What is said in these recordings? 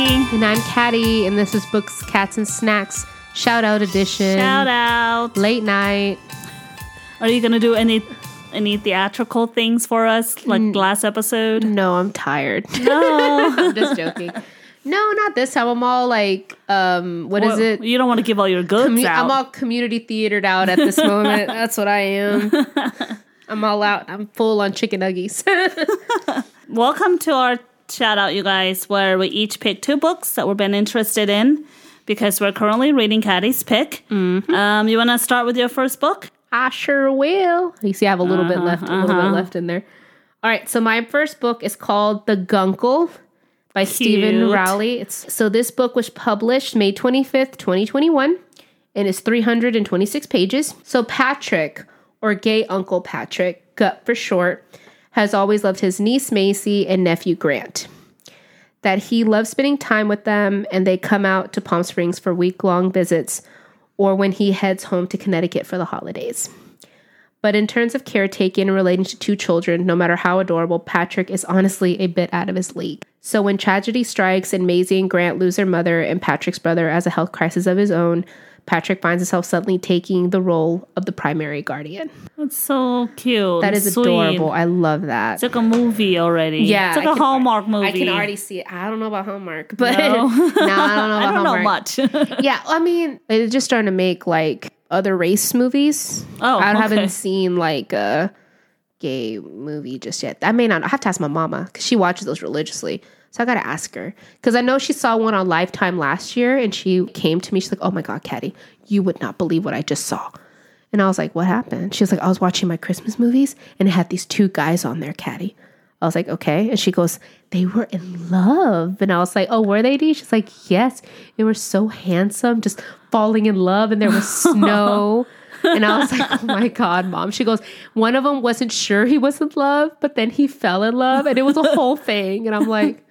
Pokey. And I'm Caddy, and this is Books, Cats, and Snacks Shout Out Edition. Shout out. Late night. Are you gonna do any any theatrical things for us like last episode? No, I'm tired. No. I'm just joking. No, not this time. I'm all like, um, what is Well, it? You don't want to give all your goods Commu- out. I'm all community theatered out at this moment. That's what I am. I'm all out. I'm full on chicken nuggies. Welcome to our shout out, you guys, where we each pick two books that we've been interested in because we're currently reading Caddy's pick. Mm-hmm. Um, you want to start with your first book? I sure will. You see, I have a little bit Uh-huh, left, a little bit left in there. All right, so my first book is called The Gunkle by Steven Cute. Rowley. It's so this book was published May 25th, 2021, and it's 326 pages. So Patrick, or gay Uncle Patrick, GUP for short, has always loved his niece Maisie and nephew Grant. That he loves spending time with them, and they come out to Palm Springs for week long visits or when he heads home to Connecticut for the holidays. But in terms of caretaking and relating to two children, no matter how adorable, Patrick is honestly a bit out of his league. So when tragedy strikes and Maisie and Grant lose their mother and Patrick's brother as a health crisis of his own, Patrick finds himself suddenly taking the role of the primary guardian. That's so cute. That is Sweet. adorable. I love that. It's like a movie already. Yeah, It's like I a can- Hallmark movie. I can already see it. I don't know about Hallmark, but No? no, I don't know about I don't know much. Yeah, I mean, it's just starting to make like other race movies. Oh, I okay. haven't seen like a gay movie just yet. I may not. I have to ask my mama because she watches those religiously. So I gotta ask her because I know she saw one on Lifetime last year, and she came to me. She's like, "Oh my god, Caddy, you would not believe what I just saw." And I was like, "What happened?" She was like, "I was watching my Christmas movies, and it had these two guys on there, Caddy." I was like, okay. And she goes, they were in love. And I was like, oh, were they, Dee? She's like, yes. They were so handsome, just falling in love. And there was snow. And I was like, oh my God, mom. She goes, one of them wasn't sure he was in love, but then he fell in love. And it was a whole thing. And I'm like,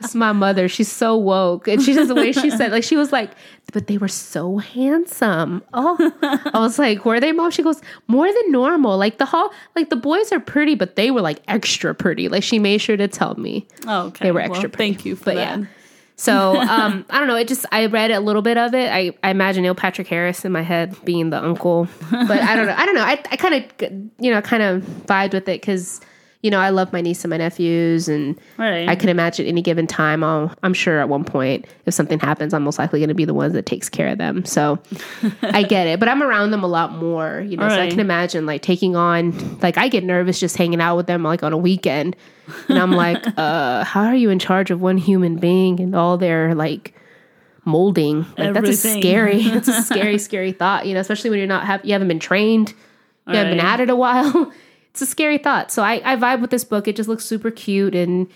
it's my mother. She's so woke. And she just, the way she said, like, she was like, but they were so handsome. Oh, I was like, were they, mom? She goes, more than normal. Like, the whole, like, the boys are pretty, but they were like extra pretty. Like, she made sure to tell me. Oh, okay. They were Well, extra pretty. thank you for But that. yeah. So, um, I don't know. It just, I read a little bit of it. I, I imagine Neil Patrick Harris in my head being the uncle. But I don't know. I don't know. I, I kind of, you know, kind of vibed with it because, you know, I love my niece and my nephews and Right. I can imagine any given time, I'll, I'm sure at one point, if something happens, I'm most likely going to be the one that takes care of them. So I get it, but I'm around them a lot more, you know, so I can imagine like taking on, like I get nervous just hanging out with them like on a weekend. And I'm like, uh, how are you in charge of one human being and all their like molding? Like that's a scary, that's a scary, scary thought, you know, especially when you're not, have, you haven't been trained, you haven't been at it a while. It's a scary thought. So I, I vibe with this book. It just looks super cute and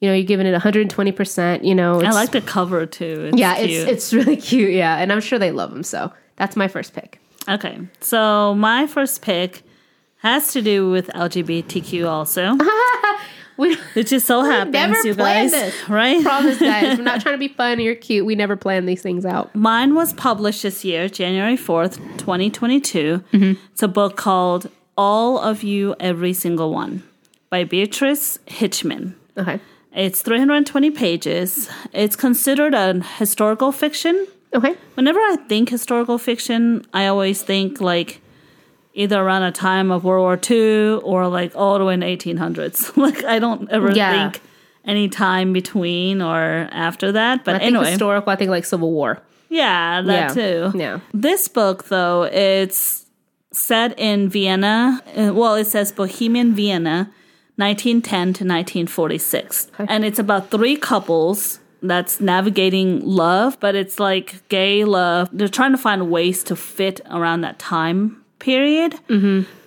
you know, you're giving it 120%, you know. I like the cover too. It's yeah, cute. it's it's really cute, yeah. And I'm sure they love them, so that's my first pick. Okay, so my first pick has to do with LGBTQ also, We which just so happens, never you guys, this. right? promise guys, I'm not trying to be funny or cute. We never plan these things out. Mine was published this year, January 4th, 2022. Mm-hmm. It's a book called All of You, Every Single One by Beatrice Hitchman. Okay. It's 320 pages. It's considered a historical fiction. Okay. Whenever I think historical fiction, I always think like either around a time of World War II or like all the way in the 1800s. like I don't ever Yeah. think any time between or after that. But I think anyway, historical, I think like Civil War. yeah, that yeah. too. Yeah. This book, though, it's set in Vienna. uh, Well, it says Bohemian Vienna, 1910 to 1946. And it's about three couples that's navigating love, but it's like gay love. They're trying to find ways to fit around that time period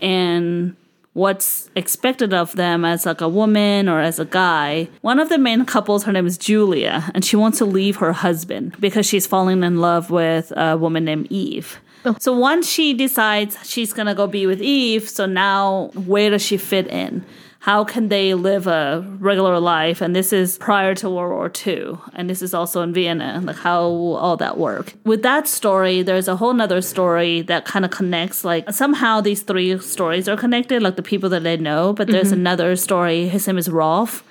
and what's expected of them as like a woman or as a guy. One of the main couples, her name is Julia, and she wants to leave her husband because she's falling in love with a woman named Eve. Oh. So once she decides she's gonna go be with Eve, so now where does she fit in? How can they live a regular life? And this is prior to World War II, and this is also in Vienna. Like how will all that work? With that story, there's a whole nother story that kind of connects. Like somehow these three stories are connected, like the people that they know. But there's mm-hmm. another story. His name is Rolf,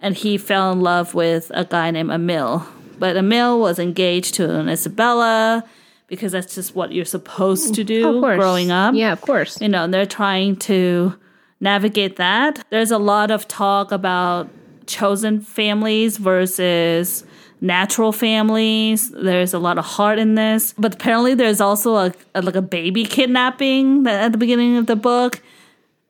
and he fell in love with a guy named Emil. But Emil was engaged to an Isabella because that's just what you're supposed to do growing up. Yeah, of course. You know, and they're trying to navigate that. There's a lot of talk about chosen families versus natural families. There's a lot of heart in this. But apparently there's also a, a like a baby kidnapping at the beginning of the book.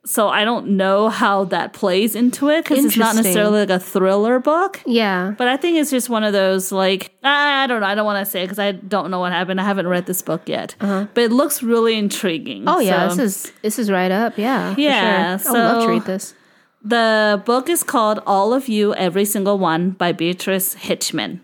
So I don't know how that plays into it because it's not necessarily like a thriller book. Yeah. But I think it's just one of those like I don't know. I don't want to say because I don't know what happened. I haven't read this book yet, but it looks really intriguing. Uh-huh. Oh yeah, So- this is this is right up. Yeah. Yeah, sure. I would love to so- read this. The book is called All of You, Every Single One by Beatrice Hitchman.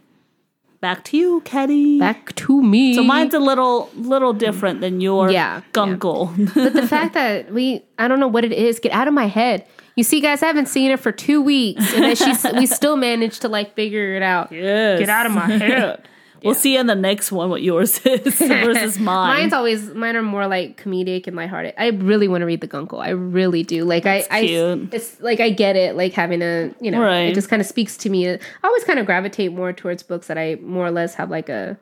Back to you, Caddy. Back to me. so mine's a little little different than your Yeah, gunkle. but the fact that we I don't know what it is. Get out of my head. You see, guys, I haven't seen it for two weeks, and then she's we still managed to like figure it out. yes. Get out of my head. We'll see in the next one what yours is versus mine. Mine's always mine are more like comedic and lighthearted. I really want to read the Gunkle. I really do. Like I, I, cute. it's like I get it. Like having a, you know, Right. it just kind of speaks to me. I always kind of gravitate more towards books that I more or less have like a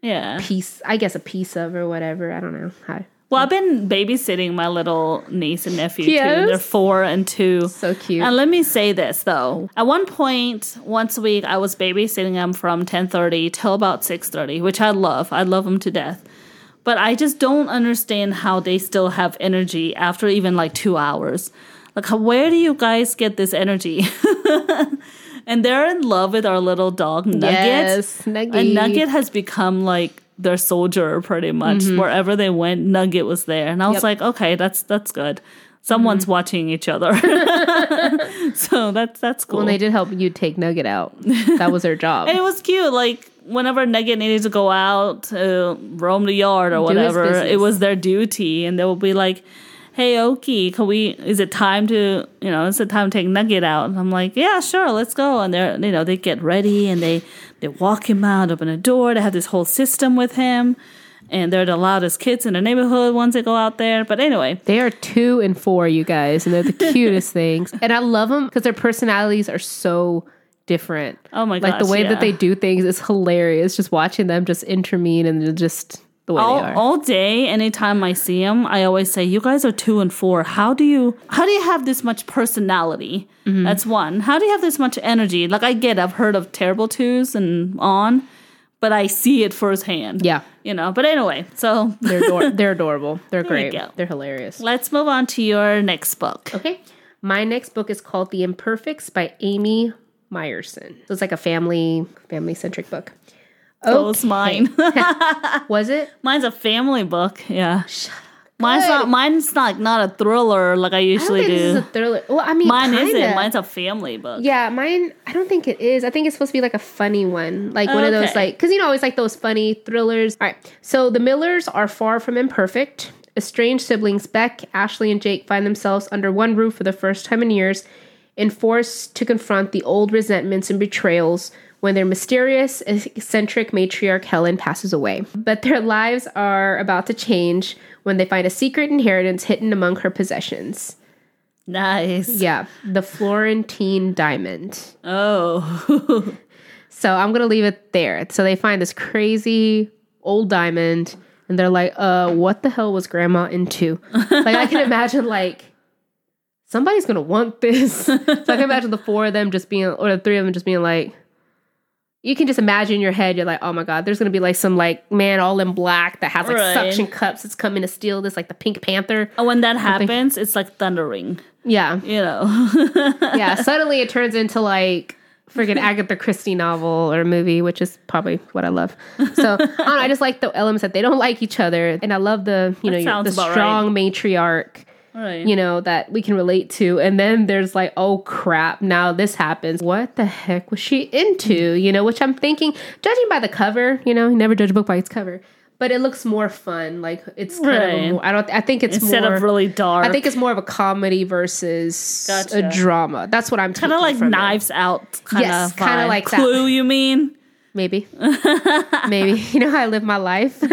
yeah. piece, I guess, a piece of or whatever. I don't know. How, Well, I've been babysitting my little niece and nephew too. They're four and two. so cute. And let me say this though. At one point, once a week, I was babysitting them from 10:30 till about 6:30, which I love. I love them to death. But I just don't understand how they still have energy after even like 2 hours. Like where do you guys get this energy? and they're in love with our little dog Nugget. Yes, Nugget. And Nugget has become like their soldier pretty much. Mm-hmm. Wherever they went, Nugget was there. And I was Yep. like, okay, that's that's good. Someone's mm-hmm. watching each other. so that's that's cool. when they did help you take Nugget out, that was their job. and it was cute. Like whenever Nugget needed to go out, to roam the yard or his whatever, it was their duty, and they would be like, "Hey, Oki, can we? Is it time to? You know, is it time to take Nugget out?" And I'm like, "Yeah, sure, let's go." And they're, you know, they get ready and they they walk him out, open a door. They have this whole system with him. And they're the loudest kids in the neighborhood once they go out there. But anyway, They are two and four, you guys, and they're the cutest things. And I love them because their personalities are so different. Oh my god! Like the way yeah. that they do things is hilarious. Just watching them just intervene and just the way all, they are. all day anytime i see them i always say you guys are two and four how do you how do you have this much personality Mm-hmm. that's one how do you have this much energy like i get i've heard of terrible twos and on but i see it firsthand yeah, you know but anyway so they're ador- they're adorable. They're great. They're hilarious. let's move on to your next book Okay, my next book is called The Imperfects by Amy Meyerson. So it's like a family family centric book. Oh, so it's mine Was it? mine's a family book yeah mine's not mine's not not a thriller like i I usually think this is do a thriller. Well, I mean, mine kinda. isn't mine's a family book Yeah, mine. I don't think it is. I think it's supposed to be like a funny one, like one of those like because you know always like those funny thrillers. All right, so the Millers are far from imperfect. Estranged siblings Beck, Ashley, and Jake find themselves under one roof for the first time in years, and forced to confront the old resentments and betrayals when their mysterious, eccentric matriarch Helen passes away. But their lives are about to change when they find a secret inheritance hidden among her possessions. nice Yeah, the Florentine diamond. oh So I'm gonna leave it there. So they find this crazy old diamond, and they're like, "Uh, what the hell was Grandma into?" like I can imagine like somebody's gonna want this. so I can imagine the four of them just being, or the three of them just being like. You can just imagine in your head. You're like, oh my god, there's gonna be like some like man all in black that has like Right. suction cups that's coming to steal this, like the Pink Panther. And when that happens, it's like thundering, Yeah, you know. yeah. Suddenly it turns into like freaking Agatha Christie novel or movie, which is probably what I love. So I, don't know, I just like the elements that they don't like each other, and I love the you know your- the strong matriarch. Right. You know that we can relate to, and then there's like, oh crap! Now this happens. What the heck was she into? Mm-hmm. You know, which I'm thinking, judging by the cover, you know, you never judge a book by its cover, but it looks more fun. Like it's kind of Right. more, I don't. I think it's Instead more, of really dark. I think it's more of a comedy versus Gotcha. a drama. That's what I'm kind of like Knives Out, kind of Yes, kinda like that. Clue. You mean? Maybe, maybe you know how I live my life.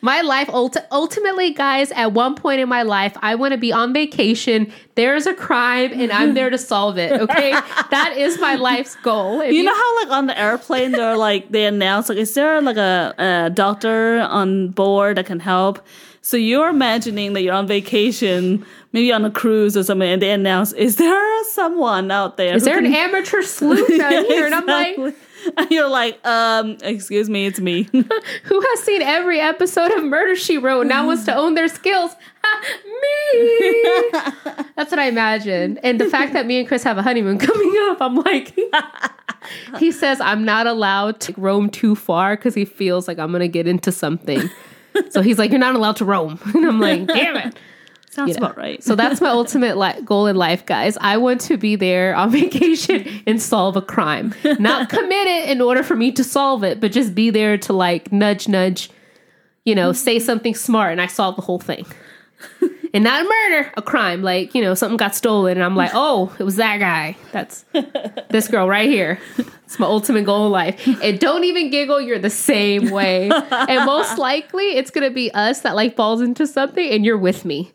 My life, ulti- ultimately, guys, at one point in my life, I want to be on vacation. There's a crime, and I'm there to solve it. Okay, that is my life's goal. If You know how like on the airplane they're like they announce like is there like a, a doctor on board that can help? So you're imagining that you're on vacation, maybe on a cruise or something, and they announce, "Is there someone out there? is there an amateur sleuth down here? And I'm like, Exactly. you're like, um, excuse me, it's me. who has seen every episode of Murder She Wrote now wants to own their skills? me. That's what I imagine. And the fact that me and Chris have a honeymoon coming up, I'm like, he says I'm not allowed to roam too far because he feels like I'm going to get into something. So he's like, you're not allowed to roam. And I'm like, damn it. Sounds You know. about right. So that's my ultimate li- goal in life, guys. I want to be there on vacation and solve a crime. Not commit it in order for me to solve it, but just be there to like nudge, nudge, you know, say something smart and I solve the whole thing. And not a murder, a crime. Like, you know, something got stolen and I'm like, oh, it was that guy. That's this girl right here. It's my ultimate goal in life. And don't even giggle, you're the same way. And most likely it's gonna be us that like falls into something and you're with me.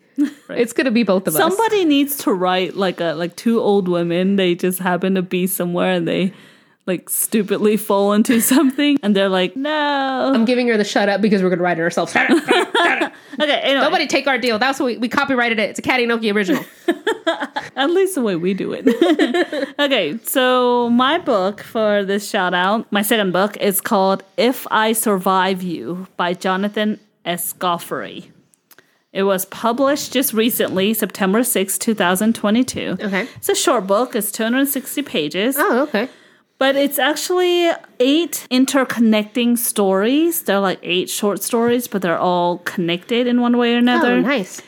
It's gonna be both of us. Somebody needs to write like a like two old women. They just happen to be somewhere and they like stupidly fall into something, and they're like, no. I'm giving her the shut up because we're gonna write it ourselves. Shut up, shut up, shut up. Okay, anyway, Nobody take our deal. That's what we, we copyrighted it. It's a Caddy Noki original. at least the way we do it. okay, so my book for this shout out, my second book, is called If I Survive You by Jonathan Escoffery. It was published just recently, September 6, 2022. Okay. It's a short book, it's 260 pages. Oh, okay. But it's actually eight interconnecting stories. They're like eight short stories, but they're all connected in one way or another. Oh, nice.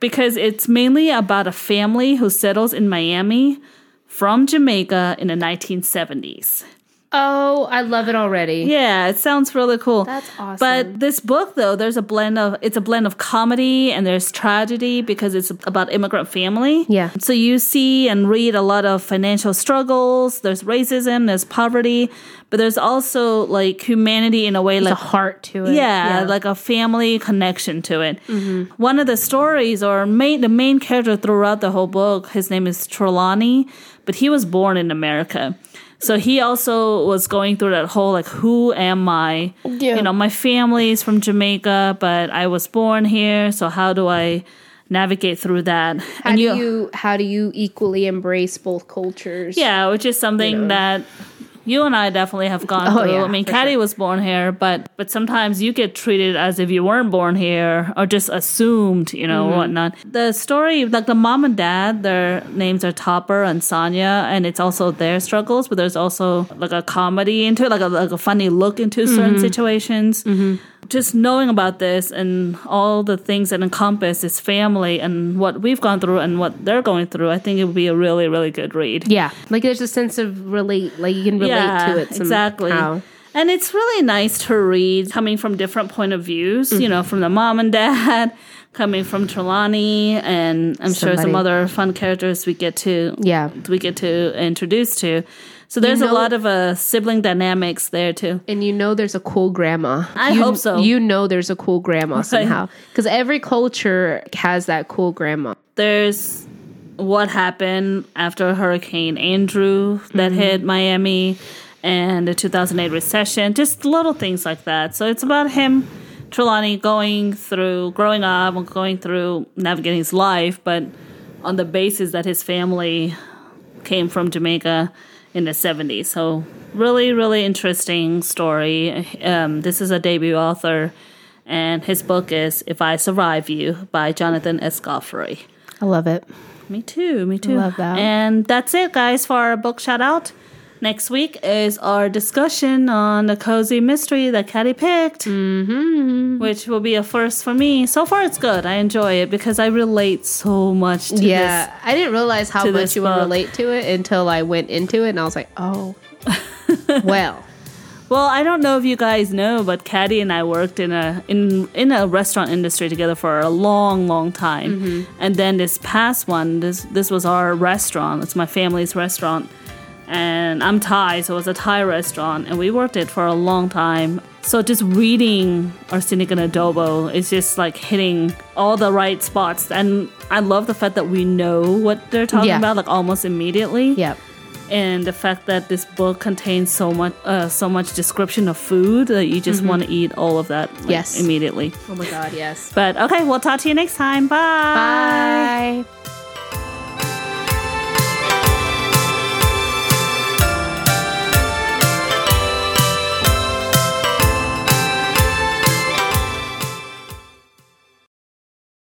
Because it's mainly about a family who settles in Miami from Jamaica in the 1970s. Oh, I love it already. Yeah, it sounds really cool. That's awesome. But this book though, there's a blend of it's a blend of comedy and there's tragedy because it's about immigrant family. Yeah. So you see and read a lot of financial struggles, there's racism, there's poverty, but there's also like humanity in a way There's like a heart to it. yeah, like a family connection to it. Mm-hmm. One of the stories, or main, the main character throughout the whole book, his name is Trelawney, but he was born in America. So he also was going through that whole like, who am I? Yeah. You know, my family is from Jamaica, but I was born here. So how do I navigate through that? how do you how do you equally embrace both cultures? Yeah, which is something know. that you and I definitely have gone Oh, through. yeah, I mean, Caddy sure. was born here, but but sometimes you get treated as if you weren't born here or just assumed, you know, Mm-hmm. whatnot. The story, like the mom and dad, their names are Topper and Sonia, and it's also their struggles, but there's also like a comedy into it, like a like a funny look into Mm-hmm. certain situations. Just knowing about this and all the things that encompass this family and what we've gone through and what they're going through, I think it would be a really, really good read. Yeah. Like there's a sense of relate like you can relate to it exactly. somehow. And it's really nice to read coming from different point of views, you know, mm-hmm. from the mom and dad, coming from Trelawney, and I'm sure some other fun characters we get to Yeah. we get to introduce to. So there's know- a lot of uh, sibling dynamics there too. And you know there's a cool grandma. I You- hope so. You know there's a cool grandma somehow. Because every culture has that cool grandma. There's what happened after Hurricane Andrew that Mm-hmm. hit Miami and the 2008 recession, just little things like that. So it's about him, Trelawney, going through, growing up and going through navigating his life, but on the basis that his family came from Jamaica in the 70s. So really, really interesting story. Um, this is a debut author, and his book is If I Survive You by Jonathan S. Escoffery. I love it. Me too. Me too. Love that. And that's it, guys, for our book shout out. Next week is our discussion on the cozy mystery that Caddy picked, mm-hmm. which will be a first for me. So far, it's good. I enjoy it because I relate so much to Yeah. I didn't realize how much this you would relate to it until I went into it and I was like, oh. well. Well, I don't know if you guys know, but Caddy and I worked in a in in a restaurant industry together for a long, long time. Mm-hmm. And then this past one, this this was our restaurant. It's my family's restaurant. And I'm Thai, so it was a Thai restaurant, and we worked it for a long time. So just reading Arsenic and Adobo is just like hitting all the right spots, and I love the fact that we know what they're talking Yeah. about like almost immediately Yep. and the fact that this book contains so much uh, so much description of food that you just want to eat all of that like, Mm-hmm. Yes. immediately Oh my god, yes. but okay we'll talk to you next time bye Bye.